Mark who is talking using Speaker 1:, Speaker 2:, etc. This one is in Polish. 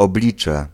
Speaker 1: oblicze.